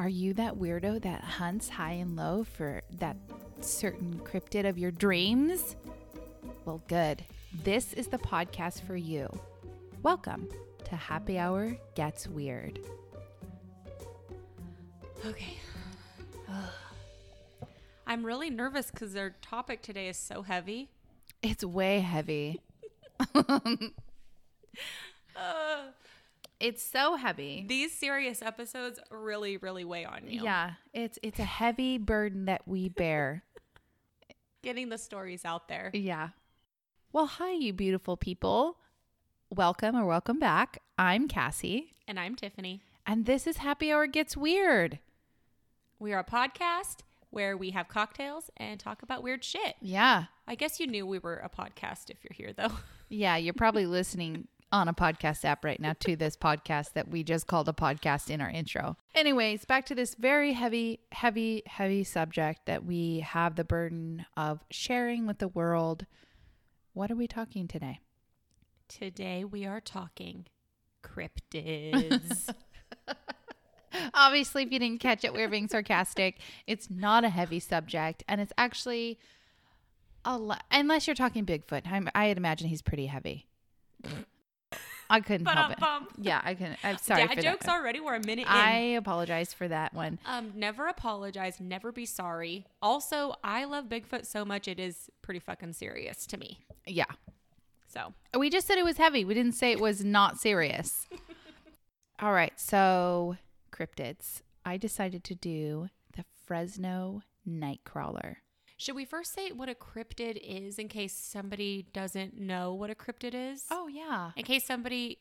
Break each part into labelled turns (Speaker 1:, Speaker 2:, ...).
Speaker 1: Are you that weirdo that hunts high and low for that certain cryptid of your dreams? Well, good. This is the podcast for you. Welcome to Happy Hour Gets Weird.
Speaker 2: Okay. I'm really nervous because our topic today is so heavy.
Speaker 1: It's way heavy. It's so heavy.
Speaker 2: these serious episodes really, really weigh on you.
Speaker 1: Yeah, it's it's a heavy burden that we bear.
Speaker 2: Getting the stories out there.
Speaker 1: yeah. Well, hi you beautiful people. Welcome or welcome back. I'm Cassie,
Speaker 2: And I'm Tiffany.
Speaker 1: and this is Happy Hour Gets Weird.
Speaker 2: We are a podcast where we have cocktails and talk about weird shit.
Speaker 1: Yeah.
Speaker 2: I guess you knew we were a podcast if you're here, though.
Speaker 1: Yeah, you're probably listening on a podcast app right now to this podcast that we just called a podcast in our intro. Anyways, back to this very heavy, heavy, heavy subject that we have the burden of sharing with the world. What are we talking today?
Speaker 2: Today we are talking cryptids.
Speaker 1: Obviously, if you didn't catch it, we're being sarcastic. It's not a heavy subject, and it's actually a lot. Unless you're talking Bigfoot, I'm, I'd imagine he's pretty heavy. I couldn't help it. Yeah, I can. I'm sorry
Speaker 2: Dad
Speaker 1: for
Speaker 2: jokes
Speaker 1: that.
Speaker 2: already. We're a minute in.
Speaker 1: I apologize for that one.
Speaker 2: Um, never apologize, never be sorry. Also, I love Bigfoot so much it is pretty fucking serious to me.
Speaker 1: Yeah,
Speaker 2: So
Speaker 1: we just said it was heavy. We didn't say it was not serious. All right, so cryptids. I decided to do the Fresno Nightcrawler.
Speaker 2: Should we first say what a cryptid is in case somebody doesn't know what a cryptid is?
Speaker 1: Oh yeah.
Speaker 2: In case somebody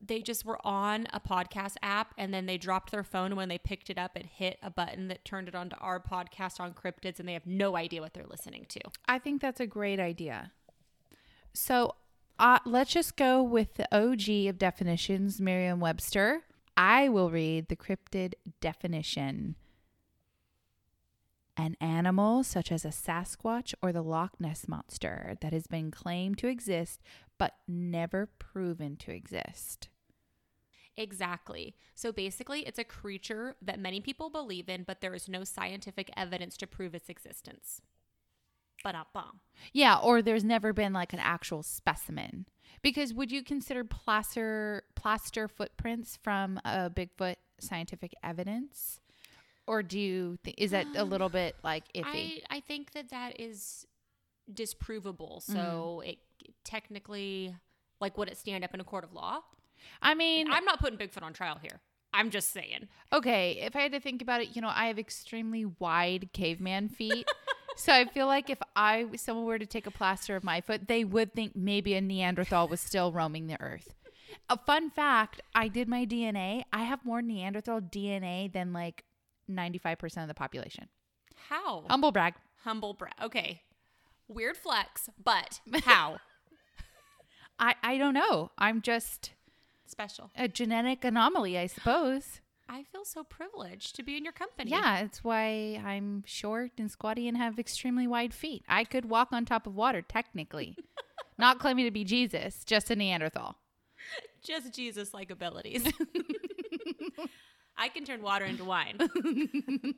Speaker 2: they just were on a podcast app and then they dropped their phone when they picked it up it hit a button that turned it onto our podcast on cryptids and they have no idea what they're listening to.
Speaker 1: I think that's a great idea. So uh, let's just go with the OG of definitions, Merriam Webster. I will read the cryptid definition. An animal such as a Sasquatch or the Loch Ness Monster that has been claimed to exist but never proven to exist.
Speaker 2: Exactly. So basically, it's a creature that many people believe in, but there is no scientific evidence to prove its existence. But bum.
Speaker 1: Yeah, or there's never been like an actual specimen. Because would you consider plaster plaster footprints from a Bigfoot scientific evidence? Or do you th- is that a little bit like iffy?
Speaker 2: I, I think that that is disprovable. So mm-hmm. it technically, like, would it stand up in a court of law?
Speaker 1: I, mean,
Speaker 2: I'm not putting Bigfoot on trial here. I'm just saying.
Speaker 1: okay, if I had to think about it, you know, I have extremely wide caveman feet. so I feel like if I someone were to take a plaster of my foot, they would think maybe a Neanderthal was still roaming the earth. A fun fact, I did my DNA. I have more Neanderthal DNA than like 95% of the population.
Speaker 2: How?
Speaker 1: Humble brag.
Speaker 2: Humble brag. Okay. Weird flex, but how?
Speaker 1: I, I don't know. I'm just
Speaker 2: Special.
Speaker 1: a genetic anomaly, I suppose.
Speaker 2: I feel so privileged to be in your company.
Speaker 1: Yeah, it's why I'm short and squatty and have extremely wide feet. I could walk on top of water, technically. Not claiming to be Jesus, just a Neanderthal.
Speaker 2: Just Jesus like abilities. I can turn water into wine.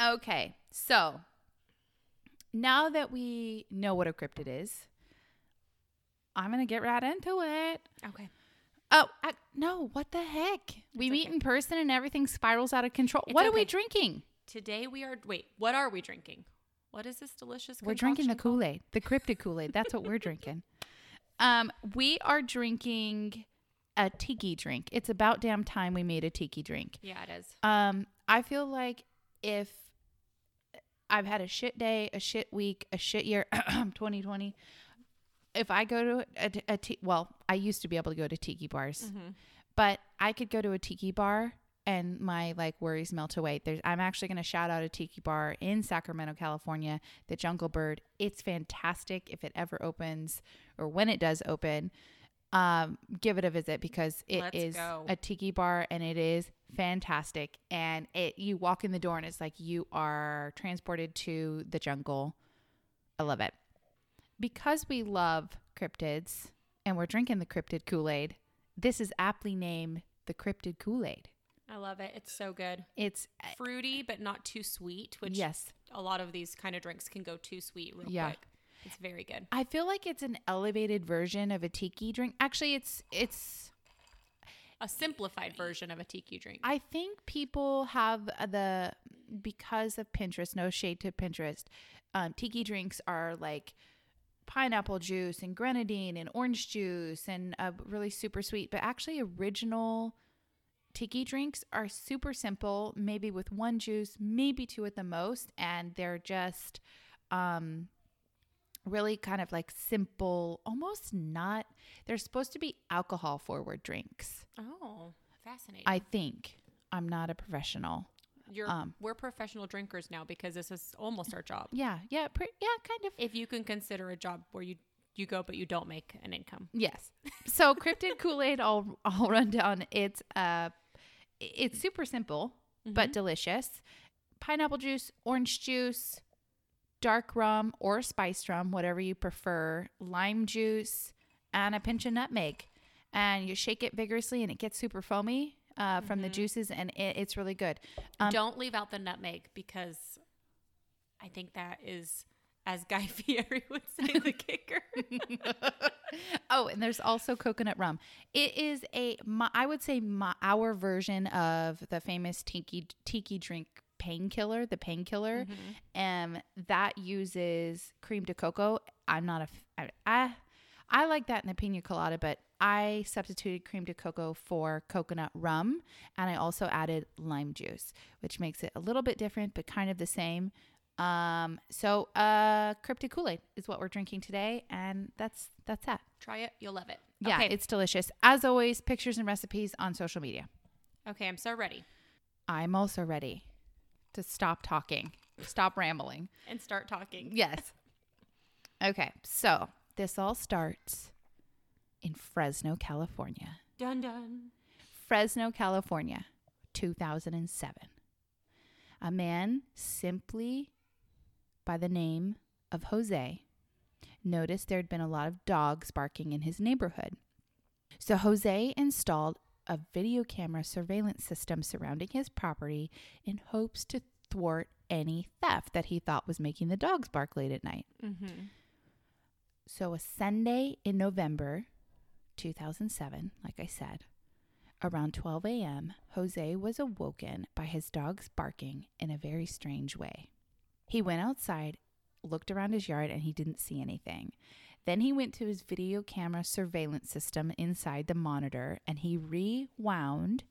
Speaker 1: Okay, so now that we know what a cryptid is, I'm going to get right into it.
Speaker 2: Okay.
Speaker 1: Oh, I, no, what the heck? We
Speaker 2: It's
Speaker 1: meet
Speaker 2: okay.
Speaker 1: in person and everything spirals out of control.
Speaker 2: It's
Speaker 1: what are we drinking?
Speaker 2: Today we are wait, what are we drinking? What is this delicious
Speaker 1: We're drinking the? Kool Aid, the cryptic Kool Aid. That's what we're drinking. Um, we are drinking a tiki drink. It's about damn time we made a tiki drink.
Speaker 2: Yeah, it is.
Speaker 1: Um, I feel like if I've had a shit day, a shit week, a shit year, 2020. If I go to a, a, ti- well, I used to be able to go to tiki bars,
Speaker 2: Mm-hmm.
Speaker 1: but I could go to a tiki bar and my like worries melt away. There's, I'm actually going to shout out a tiki bar in Sacramento, California, the Jungle Bird. It's fantastic. If it ever opens or when it does open, um, give it a visit because it
Speaker 2: Let's
Speaker 1: is
Speaker 2: go.
Speaker 1: a tiki bar and it is fantastic. And it you walk in the door and it's like you are transported to the jungle. I love it. Because we love cryptids and we're drinking the cryptid Kool-Aid, this is aptly named the cryptid Kool-Aid.
Speaker 2: I love it. It's so good.
Speaker 1: It's
Speaker 2: Fruity, but not too sweet, which
Speaker 1: yes.
Speaker 2: a lot of these kind of drinks can go too sweet real
Speaker 1: Yeah.
Speaker 2: quick. It's very good.
Speaker 1: I feel like it's an elevated version of a tiki drink. Actually, it's it's
Speaker 2: A simplified version of a tiki drink.
Speaker 1: I think people have the because of Pinterest. No shade to Pinterest. Um, tiki drinks are like pineapple juice and grenadine and orange juice and uh, really super sweet. But actually, original tiki drinks are super simple. Maybe with one juice, maybe two at the most, and they're just um, really kind of like simple. Almost not. They're supposed to be alcohol forward drinks.
Speaker 2: oh, fascinating.
Speaker 1: I think. I'm not a professional.
Speaker 2: You're,
Speaker 1: um,
Speaker 2: we're professional drinkers now because this is almost our job.
Speaker 1: Yeah, yeah, pre- yeah, kind of.
Speaker 2: If you can consider a job where you you go but you don't make an income.
Speaker 1: Yes. So cryptid Kool Aid, I'll I'll run down. It's uh, it's super simple but delicious. Pineapple juice, orange juice, dark rum or spiced rum, whatever you prefer. Lime juice and a pinch of nutmeg, and you shake it vigorously, and it gets super foamy uh, from the juices, and it, it's really good. Um,
Speaker 2: don't leave out the nutmeg because I think that is, as Guy Fieri would say, the kicker.
Speaker 1: oh, and there's also coconut rum. It is a, my, I would say, my, our version of the famous tiki tiki drink painkiller, the painkiller, and um, that uses cream de cocoa. I'm not a, I, I, I like that in the pina colada, but I substituted cream de cocoa for coconut rum, and I also added lime juice, which makes it a little bit different, but kind of the same. Um, so uh cryptic Kool-Aid is what we're drinking today, and that's that's that.
Speaker 2: Try it, you'll love it.
Speaker 1: Yeah,
Speaker 2: Okay.
Speaker 1: it's delicious. As always, pictures and recipes on social media.
Speaker 2: okay, I'm so ready.
Speaker 1: I'm also ready to stop talking, stop rambling.
Speaker 2: And start talking.
Speaker 1: Yes. Okay, so this all starts in Fresno, California.
Speaker 2: Dun dun.
Speaker 1: Fresno, California, 2007. A man simply by the name of Jose noticed there had been a lot of dogs barking in his neighborhood. So Jose installed a video camera surveillance system surrounding his property in hopes to thwart any theft that he thought was making the dogs bark late at night.
Speaker 2: Mm-hmm.
Speaker 1: So, a Sunday in November 2007, like I said, around 12 a.m., Jose was awoken by his dogs barking in a very strange way. He went outside, looked around his yard, and he didn't see anything. Then he went to his video camera surveillance system inside the monitor and he rewound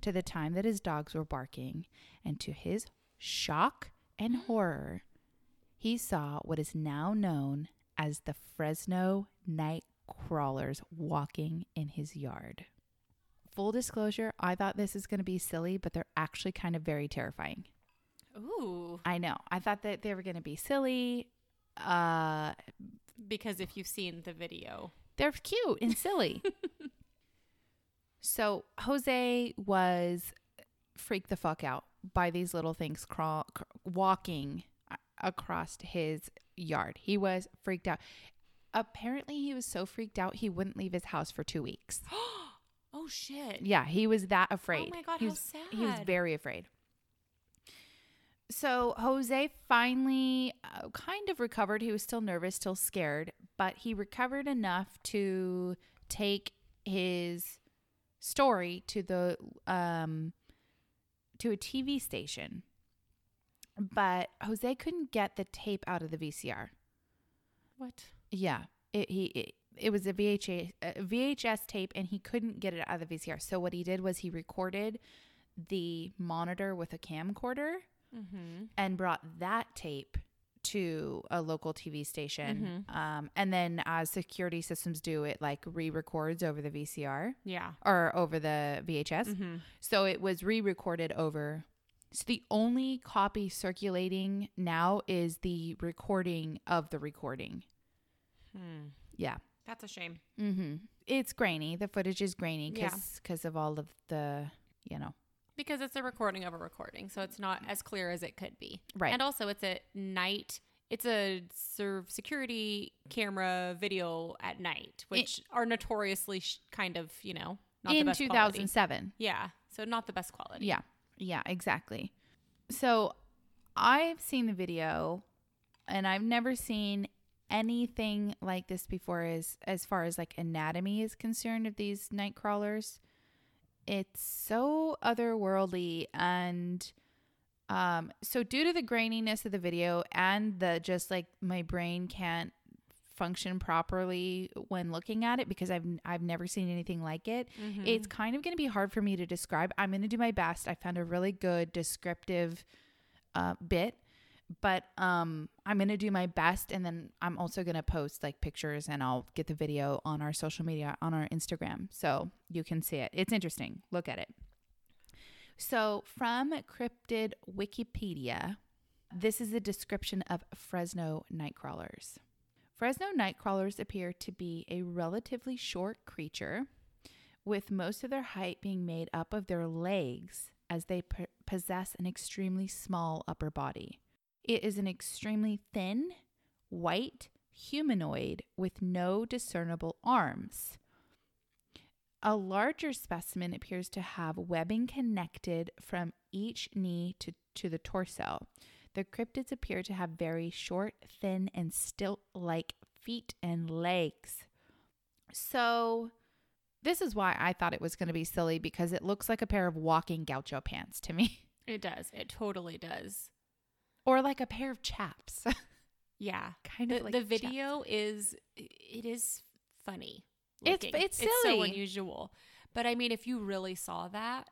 Speaker 1: to the time that his dogs were barking. And to his shock and horror, he saw what is now known as the Fresno night crawlers walking in his yard. Full disclosure, I thought this is going to be silly, but they're actually kind of very terrifying.
Speaker 2: Ooh.
Speaker 1: I know. I thought that they were going to be silly. Uh,
Speaker 2: Because if you've seen the video,
Speaker 1: they're cute and silly. so Jose was freaked the fuck out by these little things crawl, cr- walking across his yard. He was freaked out. Apparently, he was so freaked out he wouldn't leave his house for two weeks.
Speaker 2: oh shit.
Speaker 1: Yeah, he was that afraid.
Speaker 2: Oh my God,
Speaker 1: he
Speaker 2: how
Speaker 1: was, He was very afraid. So Jose finally uh, kind of recovered. He was still nervous, still scared, but he recovered enough to take his story to the um to a TV station. But Jose couldn't get the tape out of the VCR.
Speaker 2: What?
Speaker 1: Yeah, it, he it, it was a VHS a VHS tape, and he couldn't get it out of the VCR. So what he did was he recorded the monitor with a camcorder
Speaker 2: Mm-hmm.
Speaker 1: and brought that tape to a local TV station. Um, and then, as security systems do, it like re-records over the VCR
Speaker 2: Yeah.
Speaker 1: or over the VHS.
Speaker 2: Mm-hmm.
Speaker 1: So it was re-recorded over. So the only copy circulating now is the recording of the recording.
Speaker 2: Hmm.
Speaker 1: Yeah.
Speaker 2: That's a shame.
Speaker 1: Mm-hmm. It's grainy. The footage is grainy
Speaker 2: Yeah.
Speaker 1: because of all of the, you know,
Speaker 2: Because it's a recording of a recording, so it's not as clear as it could be.
Speaker 1: Right.
Speaker 2: And also, it's at night. It's a serve security camera video at night, which are notoriously sh- kind of, you know, not the
Speaker 1: in
Speaker 2: best quality.
Speaker 1: 2007.
Speaker 2: Yeah. So not the best quality.
Speaker 1: Yeah. Yeah, exactly. So I've seen the video and I've never seen anything like this before as as far as like anatomy is concerned of these night crawlers. It's so otherworldly and um so due to the graininess of the video and the just like my brain can't function properly when looking at it because I've I've never seen anything like it.
Speaker 2: Mhm.
Speaker 1: It's kind of going to be hard for me to describe. I'm going to do my best. I found a really good descriptive uh, bit, but um, I'm to do my best, and then I'm also to post like pictures, and I'll get the video on our social media on our Instagram, so you can see it. It's interesting. Look at it. So from Cryptid Wikipedia, this is a description of Fresno nightcrawlers. Fresno nightcrawlers appear to be a relatively short creature, with most of their height being made up of their legs, as they p- possess an extremely small upper body. It is an extremely thin, white humanoid with no discernible arms. A larger specimen appears to have webbing connected from each knee to, to the torso. The cryptids appear to have very short, thin, and stilt like feet and legs. So, this is why I thought it was going to be silly because it looks like a pair of walking gaucho pants to me,
Speaker 2: It does. It totally does.
Speaker 1: Or like a pair of chaps.
Speaker 2: Yeah.
Speaker 1: kind
Speaker 2: The,
Speaker 1: of like
Speaker 2: the
Speaker 1: chaps.
Speaker 2: video is it is funny.
Speaker 1: It's-
Speaker 2: looking.
Speaker 1: it's
Speaker 2: so unusual. But I mean, if you really saw that,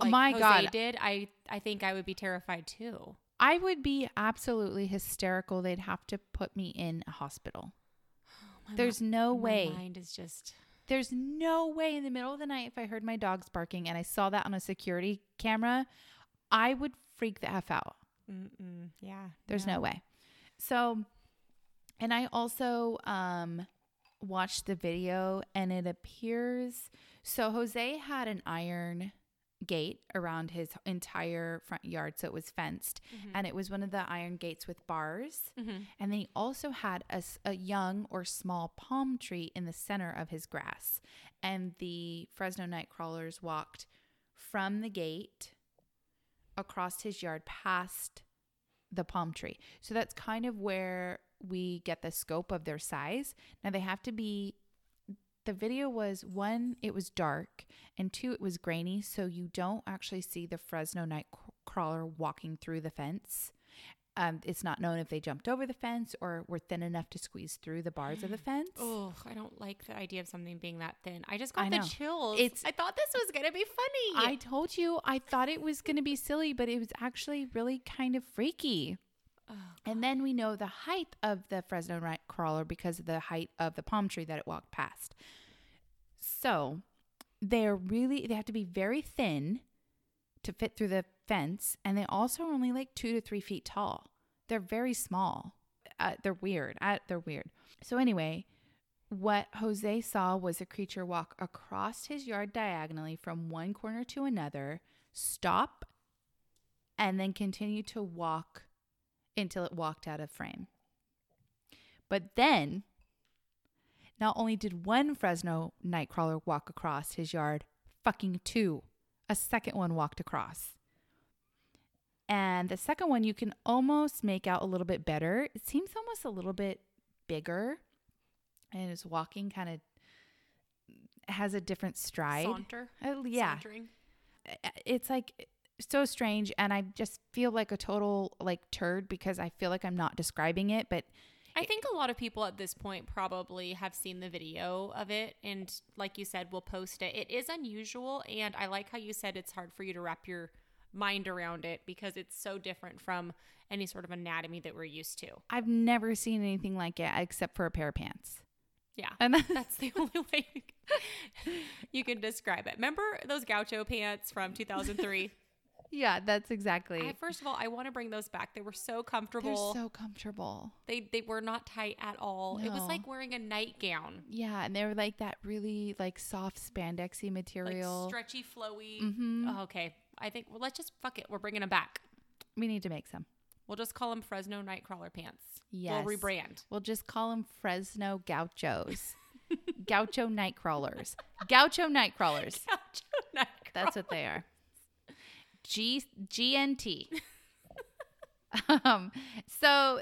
Speaker 1: Oh my
Speaker 2: Jose
Speaker 1: God.
Speaker 2: did I I think I would be terrified too.
Speaker 1: I would be absolutely hysterical. They'd have to put me in a hospital.
Speaker 2: My
Speaker 1: There's no
Speaker 2: my
Speaker 1: way.
Speaker 2: mind is just
Speaker 1: There's no way in the middle of the night if I heard my dogs barking and I saw that on a security camera, I would freak the F out.
Speaker 2: Mm-mm, yeah.
Speaker 1: There's no way. So, and I also um watched the video and it appears so Jose had an iron gate around his entire front yard so it was fenced
Speaker 2: Mhm.
Speaker 1: and it was one of the iron gates with bars
Speaker 2: Mhm.
Speaker 1: and then he also had a young or small palm tree in the center of his grass and the Fresno night crawlers walked from the gate across his yard past the palm tree. So that's kind of where we get the scope of their size. Now they have to be the video was one it was dark and two it was grainy so you don't actually see the Fresno night crawler walking through the fence. Um, it's not known if they jumped over the fence or were thin enough to squeeze through the bars of the fence.
Speaker 2: Oh, I don't like the idea of something being that thin. I just
Speaker 1: I
Speaker 2: got the
Speaker 1: know.
Speaker 2: chills.
Speaker 1: It's-
Speaker 2: I thought this was gonna be funny.
Speaker 1: I told you I thought it was going to be silly, but it was actually really kind of freaky.
Speaker 2: Oh,
Speaker 1: And then we know the height of the Fresno night crawler because of the height of the palm tree that it walked past. So they're really, they have to be very thin to fit through the fence. And they also are only like two to three feet tall. They're very small. Uh, they're weird. Uh, they're weird. So, anyway, what Jose saw was a creature walk across his yard diagonally from one corner to another, stop, and then continue to walk until it walked out of frame. But then, not only did one Fresno nightcrawler walk across his yard, fucking two. A second one walked across. And the second one you can almost make out a little bit better. It seems almost a little bit bigger and is walking kind of has a different stride.
Speaker 2: Saunter.
Speaker 1: Uh, yeah
Speaker 2: Sauntering.
Speaker 1: it's like so strange and i just feel like a total like turd because i feel like i'm not describing it but
Speaker 2: I think a lot of people at this point probably have seen the video of it and like you said we'll post it. It is unusual and I like how you said it's hard for you to wrap your mind around it because it's so different from any sort of anatomy that we're used to.
Speaker 1: i've never seen anything like it except for a pair of pants
Speaker 2: Yeah.
Speaker 1: and
Speaker 2: That's the only way you can, you can describe it. Remember those gaucho pants from 2003?
Speaker 1: yeah that's exactly
Speaker 2: I, first of all, I want to bring those back. They were so
Speaker 1: they're
Speaker 2: comfortable.
Speaker 1: so comfortable
Speaker 2: they they were not tight at all. It was like wearing a nightgown.
Speaker 1: yeah and they were like that really like soft spandexy
Speaker 2: Like
Speaker 1: material
Speaker 2: stretchy, flowy.
Speaker 1: Mhm.
Speaker 2: Oh, okay. I think well, let's just fuck it. We're bringing them back.
Speaker 1: we need to make some
Speaker 2: We'll just call them Fresno Nightcrawler pants.
Speaker 1: Yes.
Speaker 2: We'll rebrand.
Speaker 1: we'll just call them fresno gauchos gaucho Nightcrawlers. gaucho night crawlers
Speaker 2: Gaucho Nightcrawlers.
Speaker 1: That's what they are. G GNT. um, so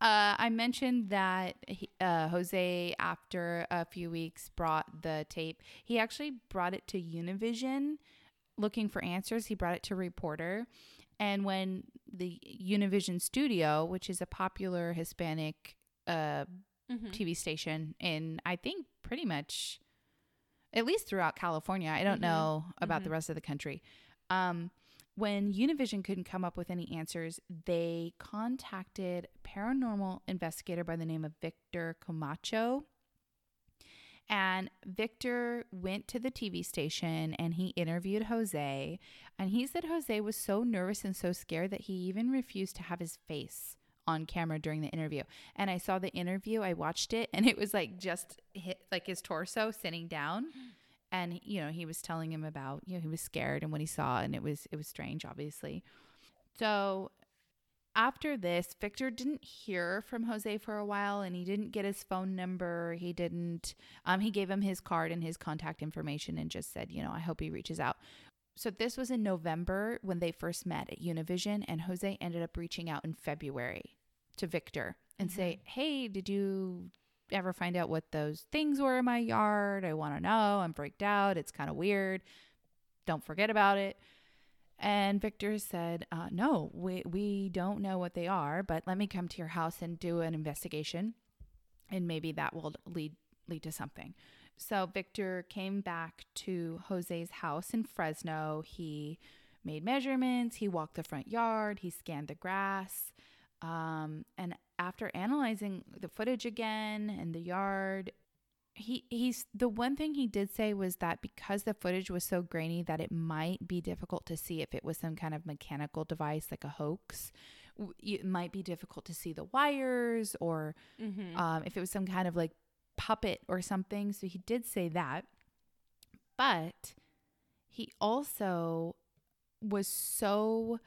Speaker 1: uh, I mentioned that he, uh, Jose, after a few weeks, brought the tape. He actually brought it to Univision looking for answers. He brought it to Reporter. And when the Univision studio, which is a popular Hispanic uh,
Speaker 2: Mhm.
Speaker 1: TV station in, I think, pretty much at least throughout California. I don't
Speaker 2: Mhm.
Speaker 1: know about the
Speaker 2: Mhm.
Speaker 1: rest of the country. Um, when Univision couldn't come up with any answers, they contacted paranormal investigator by the name of Victor Camacho. And Victor went to the TV station and he interviewed Jose. And he said Jose was so nervous and so scared that he even refused to have his face on camera during the interview. And I saw the interview, I watched it, and it was like just hit, like his torso sitting down. And you know, he was telling him about, you know, he was scared and what he saw and it was it was strange obviously. So after this, Victor didn't hear from Jose for a while and he didn't get his phone number. He didn't um he gave him his card and his contact information and just said, you know, I hope he reaches out. So this was in November when they first met at Univision and Jose ended up reaching out in February to Victor and say, "Hey, did you ever find out what those things were in my yard? I want to know. I'm freaked out. It's kind of weird. Don't forget about it." And Victor said, uh, "No, we we don't know what they are, but let me come to your house and do an investigation, and maybe that will lead lead to something." So Victor came back to Jose's house in Fresno. He made measurements. He walked the front yard. He scanned the grass. Um, and after analyzing the footage again and the yard, he he's the one thing he did say was that because the footage was so grainy that it might be difficult to see if it was some kind of mechanical device like a hoax. It might be difficult to see the wires or
Speaker 2: Mhm.
Speaker 1: um, if it was some kind of like puppet or something. So he did say that. But he also was so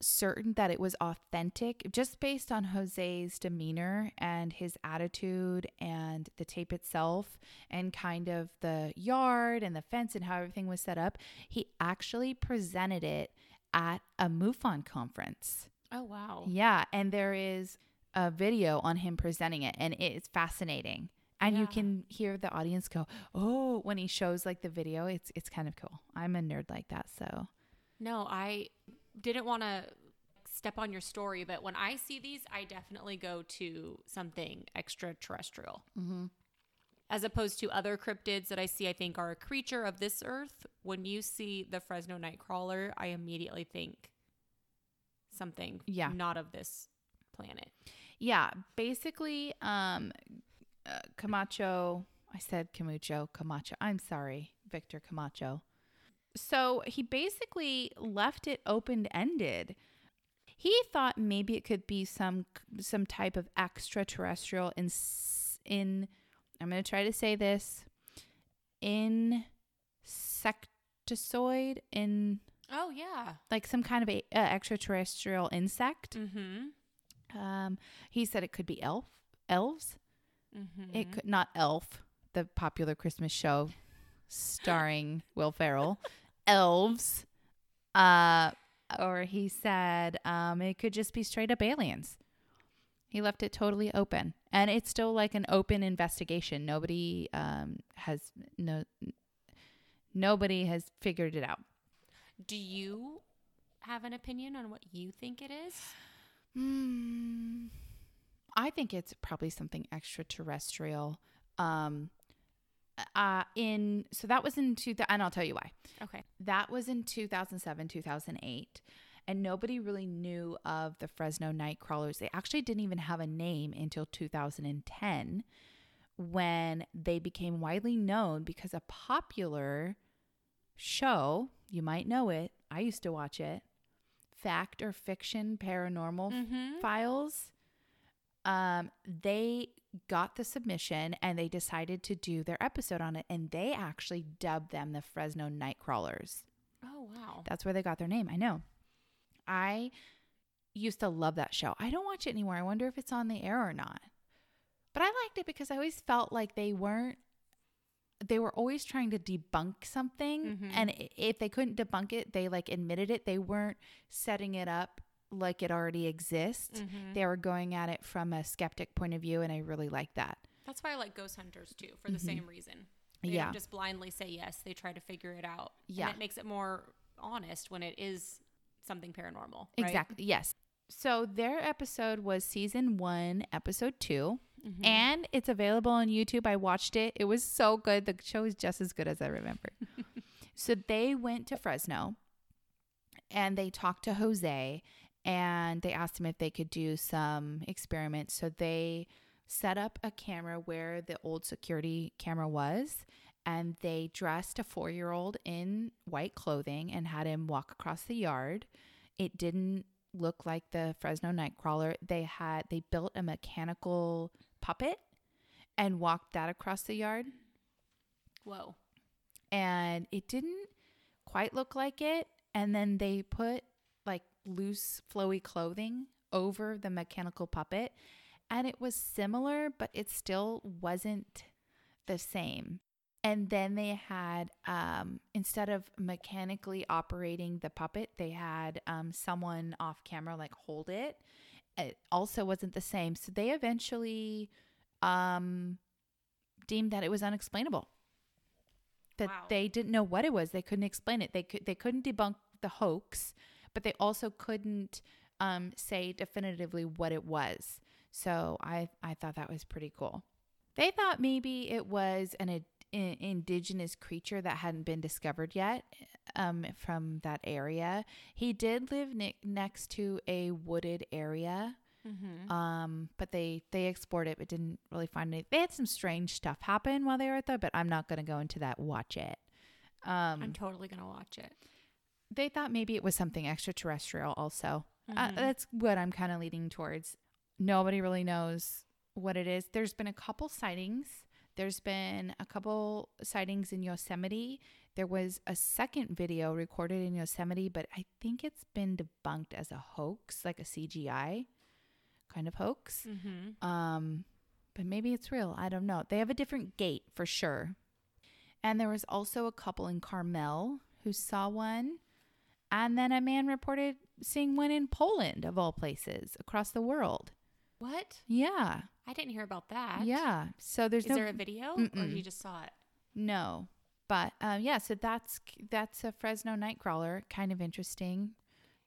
Speaker 1: certain that it was authentic just based on Jose's demeanor and his attitude and the tape itself and kind of the yard and the fence and how everything was set up. He actually presented it at a MUFON conference.
Speaker 2: oh wow.
Speaker 1: Yeah, and there is a video on him presenting it, and it's fascinating. And you can hear the audience go, "Oh!" when he shows like the video. It's it's kind of cool. I'm a nerd like that, so
Speaker 2: No, I didn't want to step on your story, but when I see these, I definitely go to something extraterrestrial. As opposed to other cryptids that I see, I think are a creature of this earth. When you see the Fresno Nightcrawler, I immediately think something
Speaker 1: Yeah.
Speaker 2: not of this planet.
Speaker 1: yeah. Basically, um, uh, Camacho. I said Camacho. Camacho. I'm sorry, Victor Camacho. So he basically left it open ended. He thought maybe it could be some some type of extraterrestrial in in I'm going to try to say this insectoid in
Speaker 2: Oh yeah.
Speaker 1: like some kind of a, uh, extraterrestrial insect.
Speaker 2: Mm-hmm.
Speaker 1: Um, he said it could be elf elves.
Speaker 2: Mm-hmm.
Speaker 1: It could not Elf, the popular Christmas show starring Will Ferrell. Elves. Uh or he said um it could just be straight up aliens. He left it totally open. And it's still like an open investigation. Nobody um has no nobody has figured it out.
Speaker 2: Do you have an opinion on what you think it is?
Speaker 1: Hmm. I think it's probably something extraterrestrial. Um uh in so that was in two and I'll tell you why.
Speaker 2: Okay.
Speaker 1: That was in 2007, 2008. And nobody really knew of the Fresno Nightcrawlers. They actually didn't even have a name until 2010 when they became widely known because a popular show, you might know it, I used to watch it, Fact or Faked: Paranormal
Speaker 2: Mm-hmm.
Speaker 1: Files. Um, they got the submission and they decided to do their episode on it, and they actually dubbed them the Fresno Nightcrawlers.
Speaker 2: Oh wow.
Speaker 1: That's where they got their name. I know. I used to love that show. I don't watch it anymore. I wonder if it's on the air or not. But I liked it because I always felt like they weren't they were always trying to debunk something
Speaker 2: Mhm.
Speaker 1: and if they couldn't debunk it they like admitted it they weren't setting it up like it already exists
Speaker 2: Mhm.
Speaker 1: they were going at it from a skeptic point of view and i really like that
Speaker 2: That's why I like ghost hunters too, for the same reason. They
Speaker 1: Mm-hmm. Yeah.
Speaker 2: don't just blindly say yes; they try to figure it out.
Speaker 1: Yeah.
Speaker 2: and it makes it more honest when it is something paranormal. right?
Speaker 1: exactly yes so their episode was season one episode 2
Speaker 2: Mhm.
Speaker 1: and it's available on youtube i watched it it was so good the show is just as good as i remember so they went to fresno and they talked to jose and they asked him if they could do some experiments so they set up a camera where the old security camera was and they dressed a four-year-old in white clothing and had him walk across the yard it didn't look like the fresno nightcrawler they had they built a mechanical puppet and walked that across the yard
Speaker 2: Whoa.
Speaker 1: and it didn't quite look like it. And then they put loose, flowy clothing over the mechanical puppet, and it was similar, but it still wasn't the same. And then they had, um, instead of mechanically operating the puppet, they had um, someone off camera like hold it. It also wasn't the same. So they eventually um, deemed that it was unexplainable that
Speaker 2: Wow.
Speaker 1: they didn't know what it was. They couldn't explain it. They could they couldn't debunk the hoax, but they also couldn't um, say definitively what it was. So I I thought that was pretty cool. They thought maybe it was an in- indigenous creature that hadn't been discovered yet um, from that area. He did live ne- next to a wooded area.
Speaker 2: Mm-hmm.
Speaker 1: Um, but they they explored it, but didn't really find it. They had some strange stuff happen while they were there, but I'm not going to go into that. Watch it. Um,
Speaker 2: I'm totally gonna watch it.
Speaker 1: They thought maybe it was something extraterrestrial. Also, uh,
Speaker 2: Mhm.
Speaker 1: that's what I'm kind of leading towards. Nobody really knows what it is. There's been a couple sightings. There's been a couple sightings in Yosemite. There was a second video recorded in Yosemite, but I think it's been debunked as a hoax, like a CGI kind of hoax.
Speaker 2: Mm-hmm.
Speaker 1: Um, but maybe it's real. I don't know. They have a different gait for sure. And there was also a couple in Carmel who saw one. And then a man reported seeing one in Poland, of all places, across the world.
Speaker 2: What?
Speaker 1: Yeah.
Speaker 2: I didn't hear about that.
Speaker 1: Yeah. So there's
Speaker 2: Is
Speaker 1: no
Speaker 2: there a video, or
Speaker 1: Mm-mm.
Speaker 2: you just saw it?
Speaker 1: no. But um, yeah, so that's that's a Fresno Nightcrawler. Kind of interesting.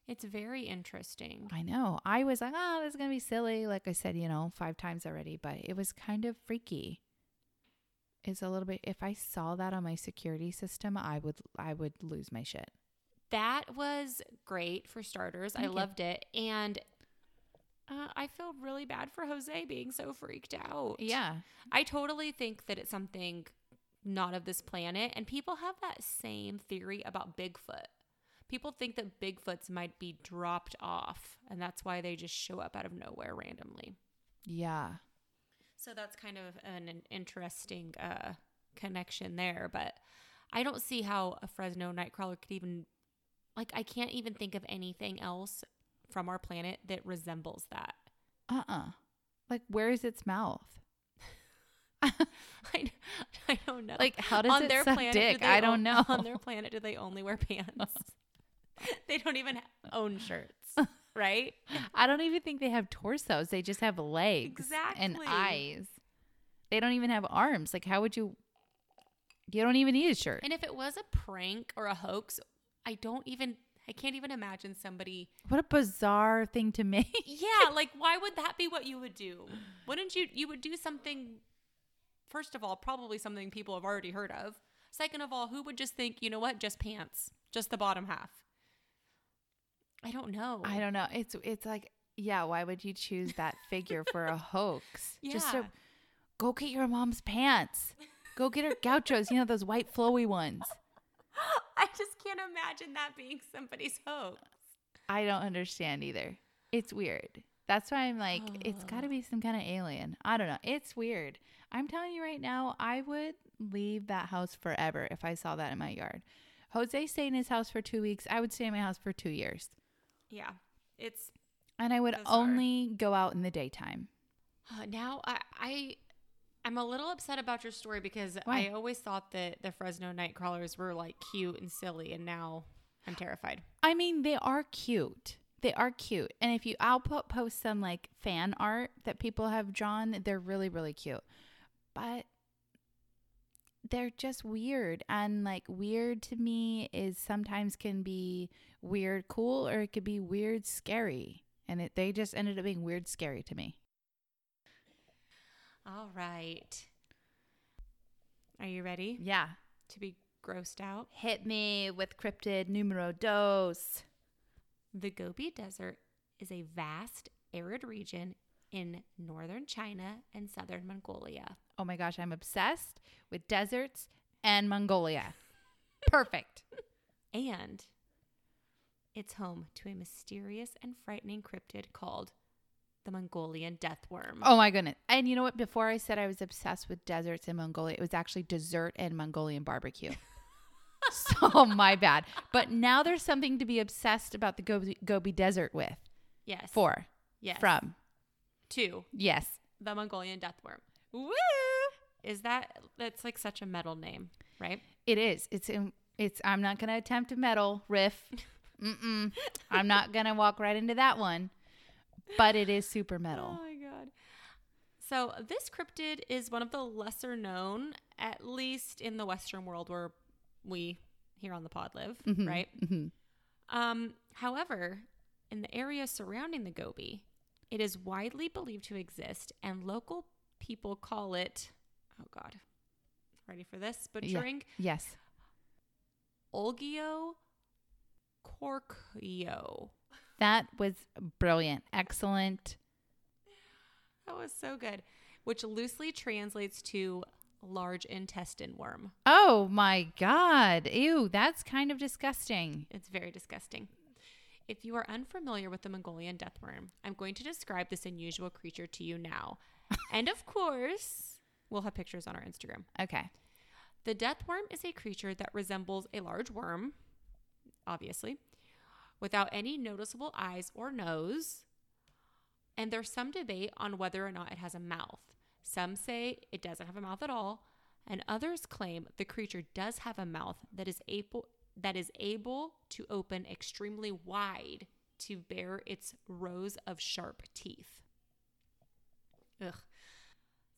Speaker 2: It's very interesting.
Speaker 1: I know. I was like, oh, this is gonna be silly. Like I said, you know, five times already, but it was kind of freaky. It's a little bit. If I saw that on my security system, I would, I would lose my shit.
Speaker 2: That was great for starters. I
Speaker 1: you.
Speaker 2: loved it, and uh, I feel really bad for Jose being so freaked out.
Speaker 1: Yeah,
Speaker 2: I totally think that it's something not of this planet, and people have that same theory about Bigfoot. People think that Bigfoots might be dropped off, and that's why they just show up out of nowhere randomly.
Speaker 1: yeah,
Speaker 2: So that's kind of an, an interesting uh, connection there. But I don't see how a Fresno Nightcrawler could even, like, I can't even think of anything else from our planet that resembles that.
Speaker 1: uh, uh Like, where is its mouth?
Speaker 2: I, I don't know.
Speaker 1: Like, how does
Speaker 2: on
Speaker 1: it
Speaker 2: their
Speaker 1: suck
Speaker 2: planet, do
Speaker 1: dick?
Speaker 2: they
Speaker 1: I don't
Speaker 2: own-
Speaker 1: know.
Speaker 2: On their planet, do they only wear pants? they don't even own shirts, right?
Speaker 1: I don't even think they have torsos. They just have legs
Speaker 2: exactly.
Speaker 1: and eyes. They don't even have arms. Like, how would you? You don't even need a shirt.
Speaker 2: And if it was a prank or a hoax, I don't even, I can't even imagine somebody
Speaker 1: What a bizarre thing to make.
Speaker 2: Yeah, like why would that be what you would do? Wouldn't you you would do something first of all, probably something people have already heard of. Second of all, who would just think, you know what, just pants, just the bottom half? I don't know.
Speaker 1: I don't know. It's it's like, yeah, why would you choose that figure for a hoax? Just to
Speaker 2: Yeah.
Speaker 1: go get your mom's pants. Go get her gauchos, you know, those white flowy ones.
Speaker 2: I just can't imagine that being somebody's hoax.
Speaker 1: I don't understand either. It's weird. That's why I'm like, it's got to be some kind of alien. I don't know. It's weird. I'm telling you right now, I would leave that house forever if I saw that in my yard. Jose stayed in his house for two weeks. I would stay in my house for two years.
Speaker 2: Yeah. It's
Speaker 1: And I would
Speaker 2: Bizarre.
Speaker 1: only go out in the daytime.
Speaker 2: uh, now I I I'm a little upset about your story because
Speaker 1: Why?
Speaker 2: I always thought that the Fresno night crawlers were like cute and silly, and now I'm terrified.
Speaker 1: I mean, they are cute. They are cute. And if you, I'll put, post some like fan art that people have drawn. They're really, really cute. But they're just weird. And like, weird to me is sometimes can be weird cool or it could be weird scary. And it, they just ended up being weird scary to me.
Speaker 2: All right. Are you ready
Speaker 1: Yeah.
Speaker 2: to be grossed out?
Speaker 1: Hit me with cryptid numero dos.
Speaker 2: The Gobi Desert is a vast, arid region in northern China and southern Mongolia.
Speaker 1: Oh my gosh, I'm obsessed with deserts and Mongolia. Perfect.
Speaker 2: And it's home to a mysterious and frightening cryptid called the Mongolian death worm.
Speaker 1: Oh my goodness. And you know what? Before I said I was obsessed with deserts in Mongolia, it was actually dessert and Mongolian barbecue. so my bad. But now there's something to be obsessed about the Gobi, Gobi Desert with.
Speaker 2: yes.
Speaker 1: For.
Speaker 2: Yes.
Speaker 1: From.
Speaker 2: Two.
Speaker 1: Yes.
Speaker 2: The Mongolian death worm.
Speaker 1: Woo!
Speaker 2: Is that that's like such a metal name, right?
Speaker 1: It is. It's in, it's I'm not gonna attempt a metal riff. Mm-mm. I'm not gonna walk right into that one. But it is super metal.
Speaker 2: Oh my god. So this cryptid is one of the lesser known, at least in the Western world where we here on the pod live,
Speaker 1: Mhm,
Speaker 2: right?
Speaker 1: mhm.
Speaker 2: Um, however, in the area surrounding the Gobi, it is widely believed to exist, and local people call it. Oh God, ready for this? Butchering
Speaker 1: Yes.
Speaker 2: Olgio Corkio.
Speaker 1: That was brilliant. Excellent.
Speaker 2: That was so good. Which loosely translates to large intestine worm.
Speaker 1: Oh my God. Ew, that's kind of disgusting.
Speaker 2: It's very disgusting. If you are unfamiliar with the Mongolian death worm, I'm going to describe this unusual creature to you now. and of course, we'll have pictures on our Instagram.
Speaker 1: Okay.
Speaker 2: The death worm is a creature that resembles a large worm, obviously, without any noticeable eyes or nose. And there's some debate on whether or not it has a mouth. Some say it doesn't have a mouth at all, and others claim the creature does have a mouth that is able that is able to open extremely wide to bare its rows of sharp teeth. Ugh.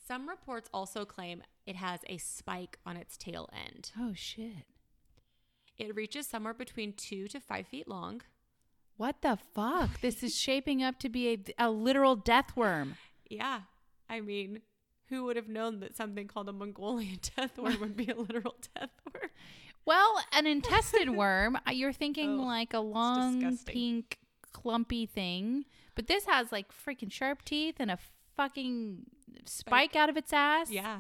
Speaker 2: Some reports also claim it has a spike on its tail end.
Speaker 1: Oh shit.
Speaker 2: It reaches somewhere between two to five feet long.
Speaker 1: What the fuck? this is shaping up to be a, a literal death worm.
Speaker 2: Yeah. I mean, who would have known that something called a Mongolian death worm would be a literal death worm?
Speaker 1: Well, an intestine worm, uh, you're thinking
Speaker 2: Ugh,
Speaker 1: like a long pink clumpy thing, but this has like freaking sharp teeth and a fucking spike out of its ass.
Speaker 2: Yeah.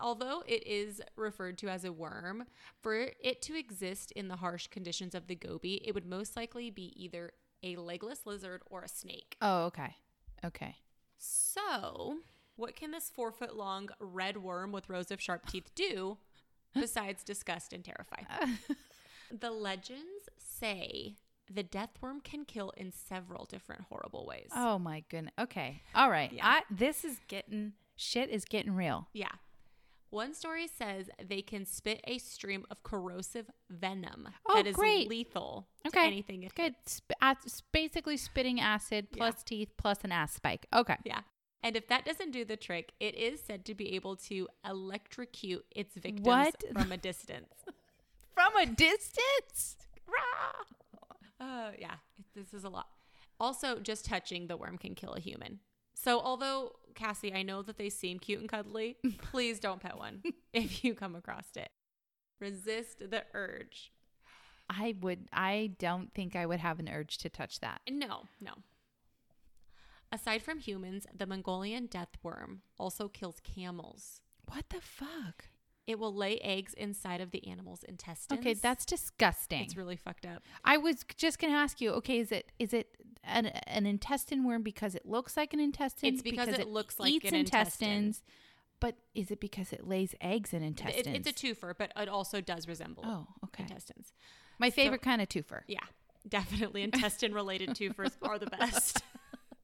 Speaker 2: Although it is referred to as a worm, for it to exist in the harsh conditions of the Gobi, it would most likely be either a legless lizard or a snake.
Speaker 1: Oh, okay. Okay.
Speaker 2: So, what can this four foot long red worm with rows of sharp teeth do besides disgust and terrify? the legends say the death worm can kill in several different horrible ways.
Speaker 1: Oh my goodness. Okay. All right.
Speaker 2: Yeah.
Speaker 1: I, this is getting shit is getting real.
Speaker 2: Yeah. One story says they can spit a stream of corrosive venom
Speaker 1: Oh,
Speaker 2: that is
Speaker 1: great.
Speaker 2: lethal
Speaker 1: Okay.
Speaker 2: to anything it
Speaker 1: Good. Sp- at- basically spitting acid plus
Speaker 2: Yeah.
Speaker 1: teeth plus an ass spike. Okay.
Speaker 2: Yeah. And if that doesn't do the trick, it is said to be able to electrocute its victims
Speaker 1: What?
Speaker 2: from a distance.
Speaker 1: From a distance.
Speaker 2: Uh, yeah, this is a lot. Also, just touching the worm can kill a human. So, although Cassie, I know that they seem cute and cuddly, please don't pet one if you come across it. Resist the urge.
Speaker 1: I would. I don't think I would have an urge to touch that.
Speaker 2: No, no. Aside from humans, the Mongolian death worm also kills camels.
Speaker 1: What the fuck?
Speaker 2: It will lay eggs inside of the animal's intestines.
Speaker 1: Okay, that's disgusting.
Speaker 2: it's really fucked up.
Speaker 1: I was just gonna ask you. Okay, is it is it an, an intestine worm because it looks like an intestine?
Speaker 2: It's because it looks like
Speaker 1: eats
Speaker 2: an intestine.
Speaker 1: intestines. But is it because it lays eggs in
Speaker 2: It-
Speaker 1: intestines?
Speaker 2: it's a twofer, but it also does resemble
Speaker 1: Oh, okay.
Speaker 2: intestines.
Speaker 1: My favorite kind of twofer.
Speaker 2: Yeah, definitely intestine related twofers are the best.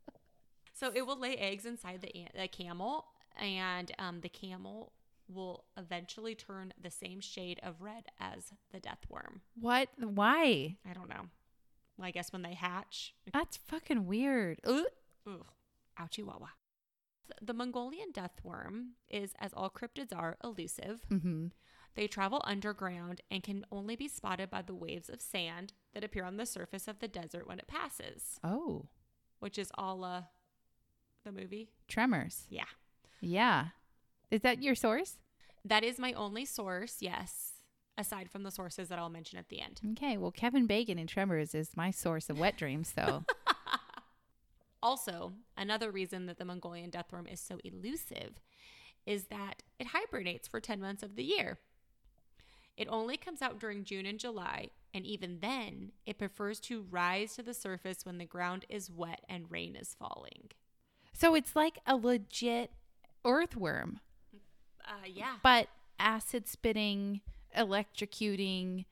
Speaker 2: so it will lay eggs inside the, the camel. and um, the camel will eventually turn the same shade of red as the death worm.
Speaker 1: What? Why?
Speaker 2: I don't know. I guess when they hatch.
Speaker 1: That's fucking weird. Ooh.
Speaker 2: Ugh. Ouchie wawa. The Mongolian death worm is, as all cryptids are, elusive.
Speaker 1: Mm-hmm.
Speaker 2: They travel underground and can only be spotted by the waves of sand that appear on the surface of the desert when it passes,
Speaker 1: Oh,
Speaker 2: which is all la the movie.
Speaker 1: tremors.
Speaker 2: Yeah.
Speaker 1: Yeah. Is that your source?
Speaker 2: That is my only source, yes, aside from the sources that I'll mention at the end.
Speaker 1: Okay. Well, Kevin Bacon in Tremors is my source of wet dreams. So
Speaker 2: Also, another reason that the Mongolian death worm is so elusive is that it hibernates for 10 months of the year. It only comes out during June and July, and even then, it prefers to rise to the surface when the ground is wet and rain is falling.
Speaker 1: so it's like a legit earthworm,
Speaker 2: Uh, yeah.
Speaker 1: but acid spitting, electrocuting,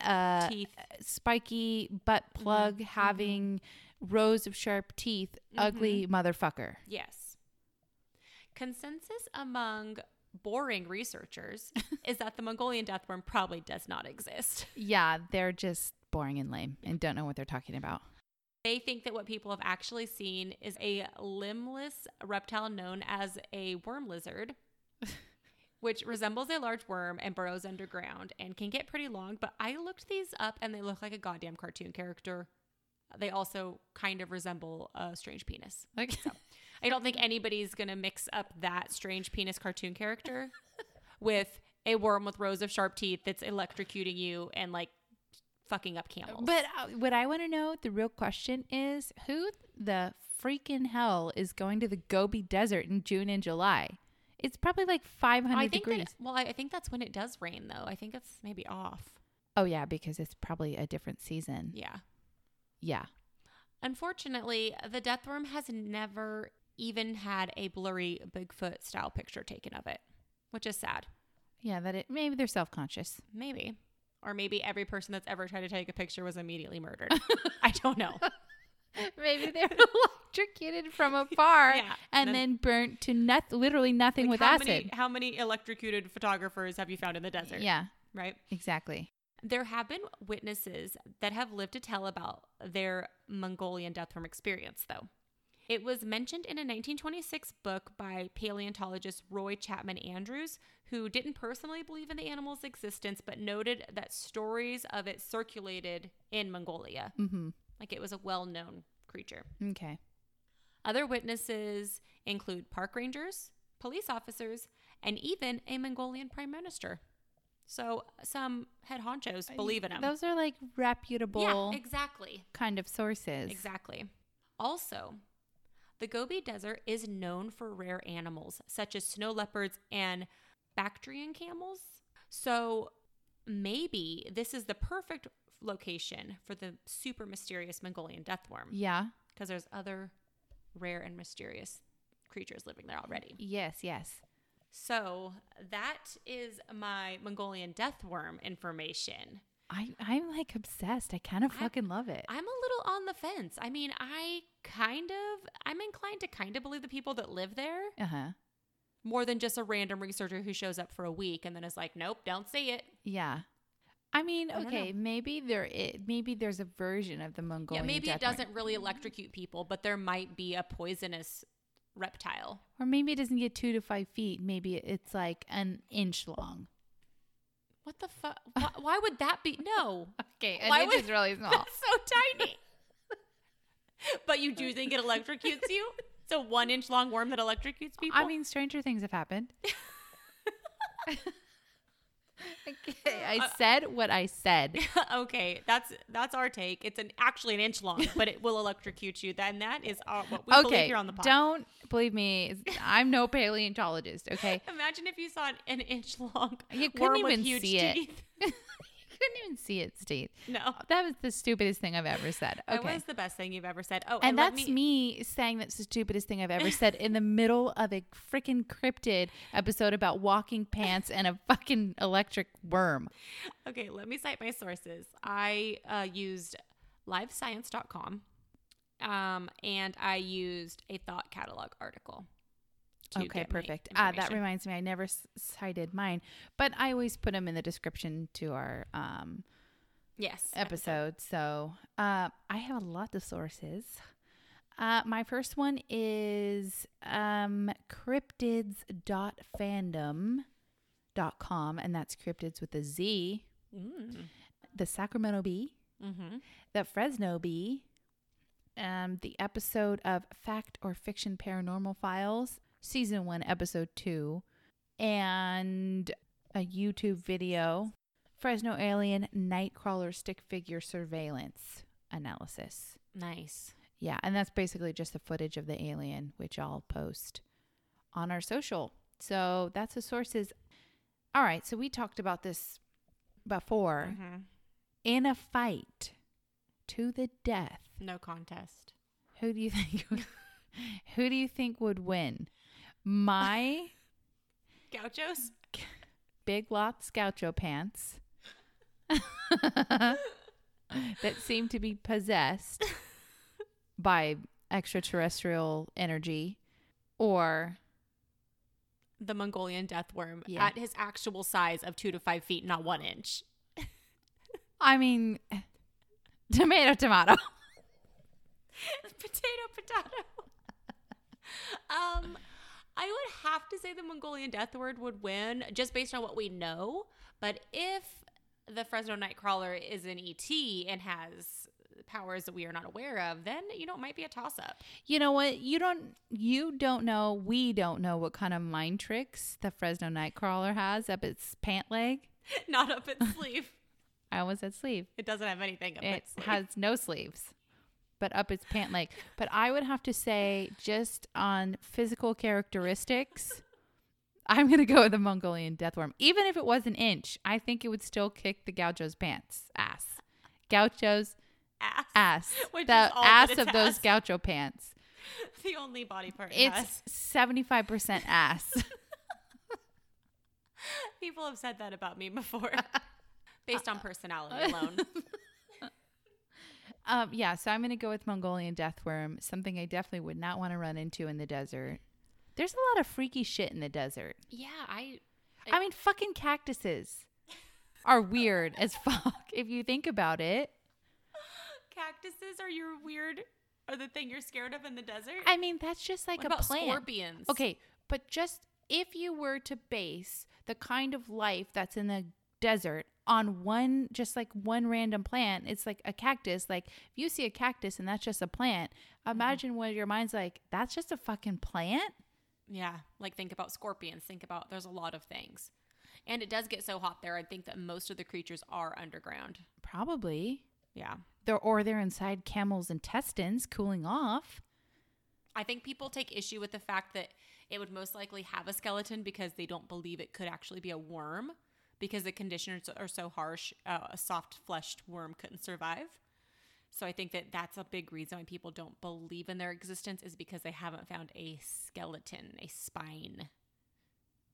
Speaker 1: uh,
Speaker 2: Teeth.
Speaker 1: spiky butt mm-hmm, plug mm-hmm. having rows of sharp teeth, ugly mm-hmm. motherfucker.
Speaker 2: Yes. Consensus among boring researchers is that the Mongolian death worm probably does not exist.
Speaker 1: Yeah, they're just boring and lame and don't know what they're talking about.
Speaker 2: They think that what people have actually seen is a limbless reptile known as a worm lizard, which resembles a large worm and burrows underground and can get pretty long. But I looked these up and they look like a goddamn cartoon character. They also kind of resemble a strange penis.
Speaker 1: Like,
Speaker 2: I don't think anybody's going to mix up that strange penis cartoon character with a worm with rows of sharp teeth that's electrocuting you and like fucking up camels.
Speaker 1: but uh, what I want to know, the real question is who the freaking hell is going to the Gobi Desert in June and July? It's probably like 500
Speaker 2: I think
Speaker 1: degrees.
Speaker 2: that, well, I I think that's when it does rain though. I think it's maybe off.
Speaker 1: oh, yeah, because it's probably a different season.
Speaker 2: Yeah.
Speaker 1: Yeah.
Speaker 2: Unfortunately, the death worm has never even had a blurry Bigfoot style picture taken of it, which is sad.
Speaker 1: Yeah, that it maybe they're self conscious.
Speaker 2: Maybe. Or maybe every person that's ever tried to take a picture was immediately murdered. I don't know.
Speaker 1: Maybe they're electrocuted from afar
Speaker 2: Yeah.
Speaker 1: and
Speaker 2: Then-
Speaker 1: then burnt to noth- literally nothing
Speaker 2: Like,
Speaker 1: with
Speaker 2: how
Speaker 1: acid.
Speaker 2: Many, how many electrocuted photographers have you found in the desert?
Speaker 1: Yeah,
Speaker 2: Right?
Speaker 1: exactly.
Speaker 2: There have been witnesses that have lived to tell about their Mongolian death worm experience, though. It was mentioned in a 1926 book by paleontologist Roy Chapman Andrews, who didn't personally believe in the animal's existence, but noted that stories of it circulated in Mongolia.
Speaker 1: Mm-hmm.
Speaker 2: Like it was a well known creature.
Speaker 1: Okay.
Speaker 2: Other witnesses include park rangers, police officers, and even a Mongolian prime minister. So some head honchos believe in him.
Speaker 1: Those are like reputable
Speaker 2: Yeah, exactly.
Speaker 1: kind of sources.
Speaker 2: Exactly. Also, the Gobi Desert is known for rare animals such as snow leopards and Bactrian camels. So maybe this is the perfect location for the super mysterious Mongolian death worm
Speaker 1: Yeah.
Speaker 2: because there's other rare and mysterious creatures living there already.
Speaker 1: Yes, yes.
Speaker 2: So that is my Mongolian death worm information.
Speaker 1: I I'm like obsessed. I kind of fucking love it.
Speaker 2: I'm a little on the fence. I mean, I kind of, I'm inclined to kind of believe the people that live there
Speaker 1: Uh-huh.
Speaker 2: more than just a random researcher who shows up for a week and then is like, nope, don't see it.
Speaker 1: Yeah. I mean,
Speaker 2: I
Speaker 1: okay, maybe there maybe there's a version of the Mongolian
Speaker 2: yeah, maybe it doesn't really electrocute people, but there might be a poisonous reptile.
Speaker 1: Or maybe it doesn't get 2 to 5 feet. Maybe it's like an inch long.
Speaker 2: What the fuck? why, why would that be? No.
Speaker 1: Okay,
Speaker 2: an Why inch would-
Speaker 1: is really small.
Speaker 2: That's so tiny. but you do think it electrocutes you? It's a one inch long worm that electrocutes people?
Speaker 1: I mean, stranger things have happened. Okay, I uh, said what I said.
Speaker 2: okay, that's that's our take. It's an actually an inch long, but it will electrocute you. Then that is our, what we believe
Speaker 1: okay,
Speaker 2: here on the pod.
Speaker 1: don't believe me. I'm no paleontologist. Okay,
Speaker 2: Imagine if you saw an, an inch long
Speaker 1: you couldn't even see it.
Speaker 2: teeth.
Speaker 1: you couldn't even see it, Steve.
Speaker 2: No,
Speaker 1: That was the stupidest thing I've ever said.
Speaker 2: that
Speaker 1: Okay.
Speaker 2: was the best thing you've ever said. Oh,
Speaker 1: and
Speaker 2: let
Speaker 1: that's me saying that's the stupidest thing I've ever said in the middle of a freaking cryptid episode about walking pants and a fucking electric worm.
Speaker 2: Okay, let me cite my sources. I uh, used livescience.com um, and I used a thought catalog article.
Speaker 1: Okay, perfect. Ah, that reminds me, I never s- cited mine, but I always put them in the description to our um,
Speaker 2: yes
Speaker 1: episode. So uh, I have a lot of sources. Uh, my first one is um, cryptids.fandom.com, and that's cryptids with a Z,
Speaker 2: Mm.
Speaker 1: the Sacramento Bee,
Speaker 2: Mm-hmm.
Speaker 1: the Fresno Bee, um, the episode of Fact or Faked Paranormal Files, season one, episode two, and a YouTube video, Fresno Alien Nightcrawler Stick Figure Surveillance Analysis.
Speaker 2: Nice.
Speaker 1: Yeah, and that's basically just the footage of the alien, which I'll post on our social. So that's the sources. All right, so we talked about this before.
Speaker 2: Mhm.
Speaker 1: In a fight to the death,
Speaker 2: No contest.
Speaker 1: who do you think who do you think would win? My
Speaker 2: Gauchos.
Speaker 1: Big Lots Gaucho pants that seem to be possessed by extraterrestrial energy or
Speaker 2: The Mongolian death worm
Speaker 1: Yeah.
Speaker 2: at his actual size of two to five feet, not one inch.
Speaker 1: I mean tomato tomato.
Speaker 2: potato, potato. um, I would have to say the Mongolian death word would win just based on what we know. But if the Fresno Nightcrawler is an ET and has powers that we are not aware of, then you know it might be a toss up.
Speaker 1: You know what? You don't you don't know, we don't know what kind of mind tricks the Fresno Nightcrawler has up its pant leg.
Speaker 2: not up its sleeve.
Speaker 1: I almost said sleeve.
Speaker 2: It doesn't have anything up
Speaker 1: it
Speaker 2: its sleeve.
Speaker 1: has no sleeves but up its pant leg but i would have to say just on physical characteristics i'm going to go with the mongolian deathworm even if it was an inch i think it would still kick the gaucho's pants ass gaucho's
Speaker 2: ass.
Speaker 1: ass
Speaker 2: Which
Speaker 1: the ass of those
Speaker 2: has.
Speaker 1: gaucho pants
Speaker 2: the only body part it has.
Speaker 1: it's 75% ass
Speaker 2: People have said that about me before. Based on personality alone.
Speaker 1: Um, yeah so i'm going to go with mongolian deathworm something i definitely would not want to run into in the desert there's a lot of freaky shit in the desert
Speaker 2: yeah, I
Speaker 1: I mean, fucking cactuses are weird as fuck if you think about it.
Speaker 2: cactuses are your weird are the thing you're scared of in the desert?
Speaker 1: I mean, that's just like
Speaker 2: what
Speaker 1: a plant.
Speaker 2: scorpions?
Speaker 1: Okay, but just if you were to base the kind of life that's in the desert on one just like one random plant, it's like a cactus. Like if you see a cactus and that's just a plant, mm-hmm. imagine what your mind's like, that's just a fucking plant?
Speaker 2: Yeah, like think about scorpions. Think about there's a lot of things. And it does get so hot there. I think that most of the creatures are underground.
Speaker 1: Probably.
Speaker 2: Yeah.
Speaker 1: They're or they're inside camels' intestines cooling off.
Speaker 2: I think people take issue with the fact that it would most likely have a skeleton because they don't believe it could actually be a worm because the conditions are so harsh. Uh, a soft fleshed worm couldn't survive. So I think that that's a big reason why people don't believe in their existence is because they haven't found a skeleton, a spine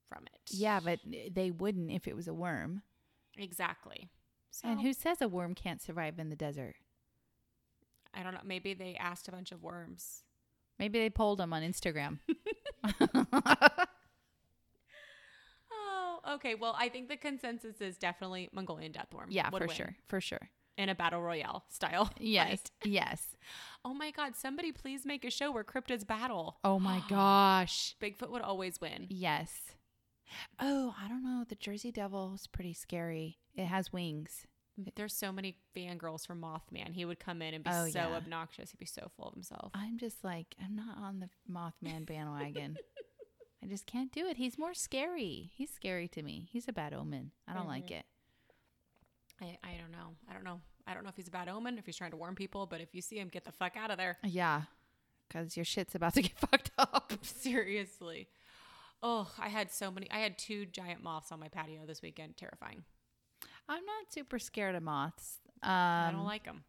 Speaker 2: from it.
Speaker 1: Yeah, but they wouldn't if it was a worm.
Speaker 2: exactly. So
Speaker 1: And who says a worm can't survive in the desert?
Speaker 2: I don't know. Maybe they asked a bunch of worms.
Speaker 1: Maybe they polled them on Instagram.
Speaker 2: Okay. Well, I think the consensus is definitely Mongolian deathworm.
Speaker 1: yeah, for
Speaker 2: win
Speaker 1: sure. For sure.
Speaker 2: In a battle royale style.
Speaker 1: Yes. Yes.
Speaker 2: Oh my God! Somebody please make a show where cryptids battle.
Speaker 1: Oh my gosh.
Speaker 2: Bigfoot would always win.
Speaker 1: Yes. Oh, I don't know. The Jersey Devil is pretty scary. It has wings.
Speaker 2: There's so many fangirls from Mothman. He would come in and be
Speaker 1: Oh,
Speaker 2: so
Speaker 1: yeah.
Speaker 2: obnoxious. He'd be so full of himself.
Speaker 1: I'm just like, I'm not on the Mothman bandwagon. I just can't do it. He's more scary. He's scary to me. He's a bad omen. I don't like it.
Speaker 2: I, I don't know. I don't know. I don't know if he's a bad omen, if he's trying to warn people, but if you see him, get the fuck out of there.
Speaker 1: Yeah. Because your shit's about to get fucked up.
Speaker 2: Seriously. Oh, I had so many. I had two giant moths on my patio this weekend. Terrifying.
Speaker 1: I'm not super scared of moths. Um,
Speaker 2: I don't like them.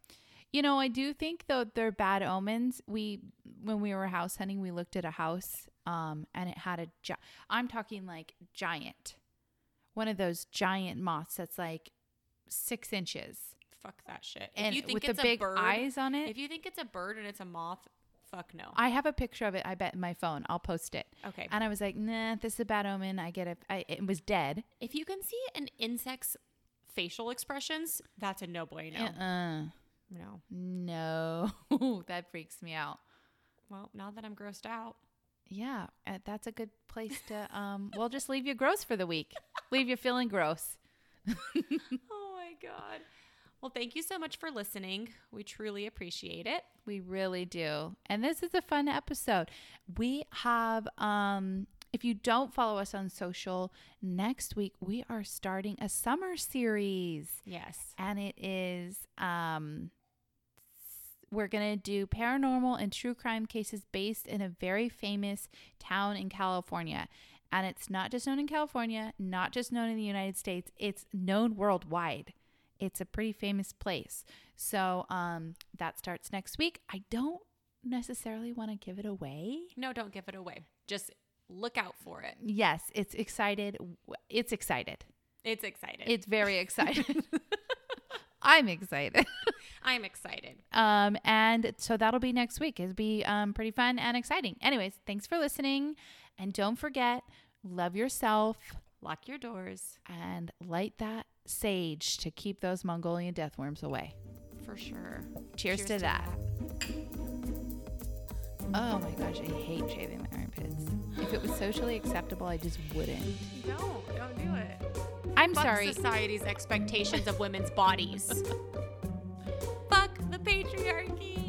Speaker 1: You know, I do think though they're bad omens. We when we were house hunting, we looked at a house um and it had a gi- I'm talking like giant. One of those giant moths that's like 6 inches
Speaker 2: Fuck that shit.
Speaker 1: and
Speaker 2: if you think
Speaker 1: with
Speaker 2: it's
Speaker 1: the big
Speaker 2: a bird,
Speaker 1: eyes on it.
Speaker 2: if you think it's a bird and it's a moth, fuck no.
Speaker 1: I have a picture of it. I bet in my phone. I'll post it.
Speaker 2: Okay.
Speaker 1: And I was like, nah, this is a bad omen. I get it. I, it was dead.
Speaker 2: If you can see an insect's facial expressions, that's a no bueno.
Speaker 1: Uh-uh.
Speaker 2: No.
Speaker 1: No, that freaks me out.
Speaker 2: Well, now that I'm grossed out.
Speaker 1: Yeah, uh, that's a good place to. Um, we'll just leave you gross for the week. leave you feeling gross.
Speaker 2: oh my god. Well, thank you so much for listening. We truly appreciate it.
Speaker 1: We really do. And this is a fun episode. We have um if you don't follow us on social, next week we are starting a summer series.
Speaker 2: Yes.
Speaker 1: And it is um we're going to do paranormal and true crime cases based in a very famous town in California. And it's not just known in California, not just known in the United States, it's known worldwide. It's a pretty famous place. So um, that starts next week. I don't necessarily want to give it away.
Speaker 2: No, don't give it away. Just look out for it.
Speaker 1: Yes, it's excited. It's excited.
Speaker 2: It's excited.
Speaker 1: It's very excited. I'm excited.
Speaker 2: I'm excited.
Speaker 1: Um, and so that'll be next week. It'll be um, pretty fun and exciting. Anyways, thanks for listening. And don't forget, love yourself
Speaker 2: Lock your doors.
Speaker 1: and light that sage to keep those Mongolian death worms away.
Speaker 2: For sure.
Speaker 1: Cheers, to, that. Oh my gosh, I hate shaving my armpits. If it was socially acceptable, I just wouldn't.
Speaker 2: Don't. Don't do it.
Speaker 1: I'm
Speaker 2: Fuck
Speaker 1: sorry.
Speaker 2: Society's expectations of women's bodies. Fuck the patriarchy.